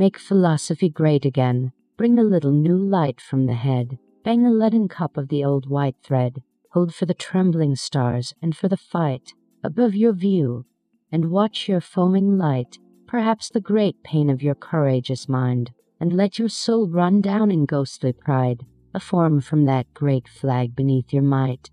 Make philosophy great again, bring a little new light from the head, Bang the leaden cup of the old white thread, Hold for the trembling stars and for the fight Above your view, and watch your foaming light, Perhaps the great pain of your courageous mind, And let your soul run down in ghostly pride, A form from that great flag beneath your might.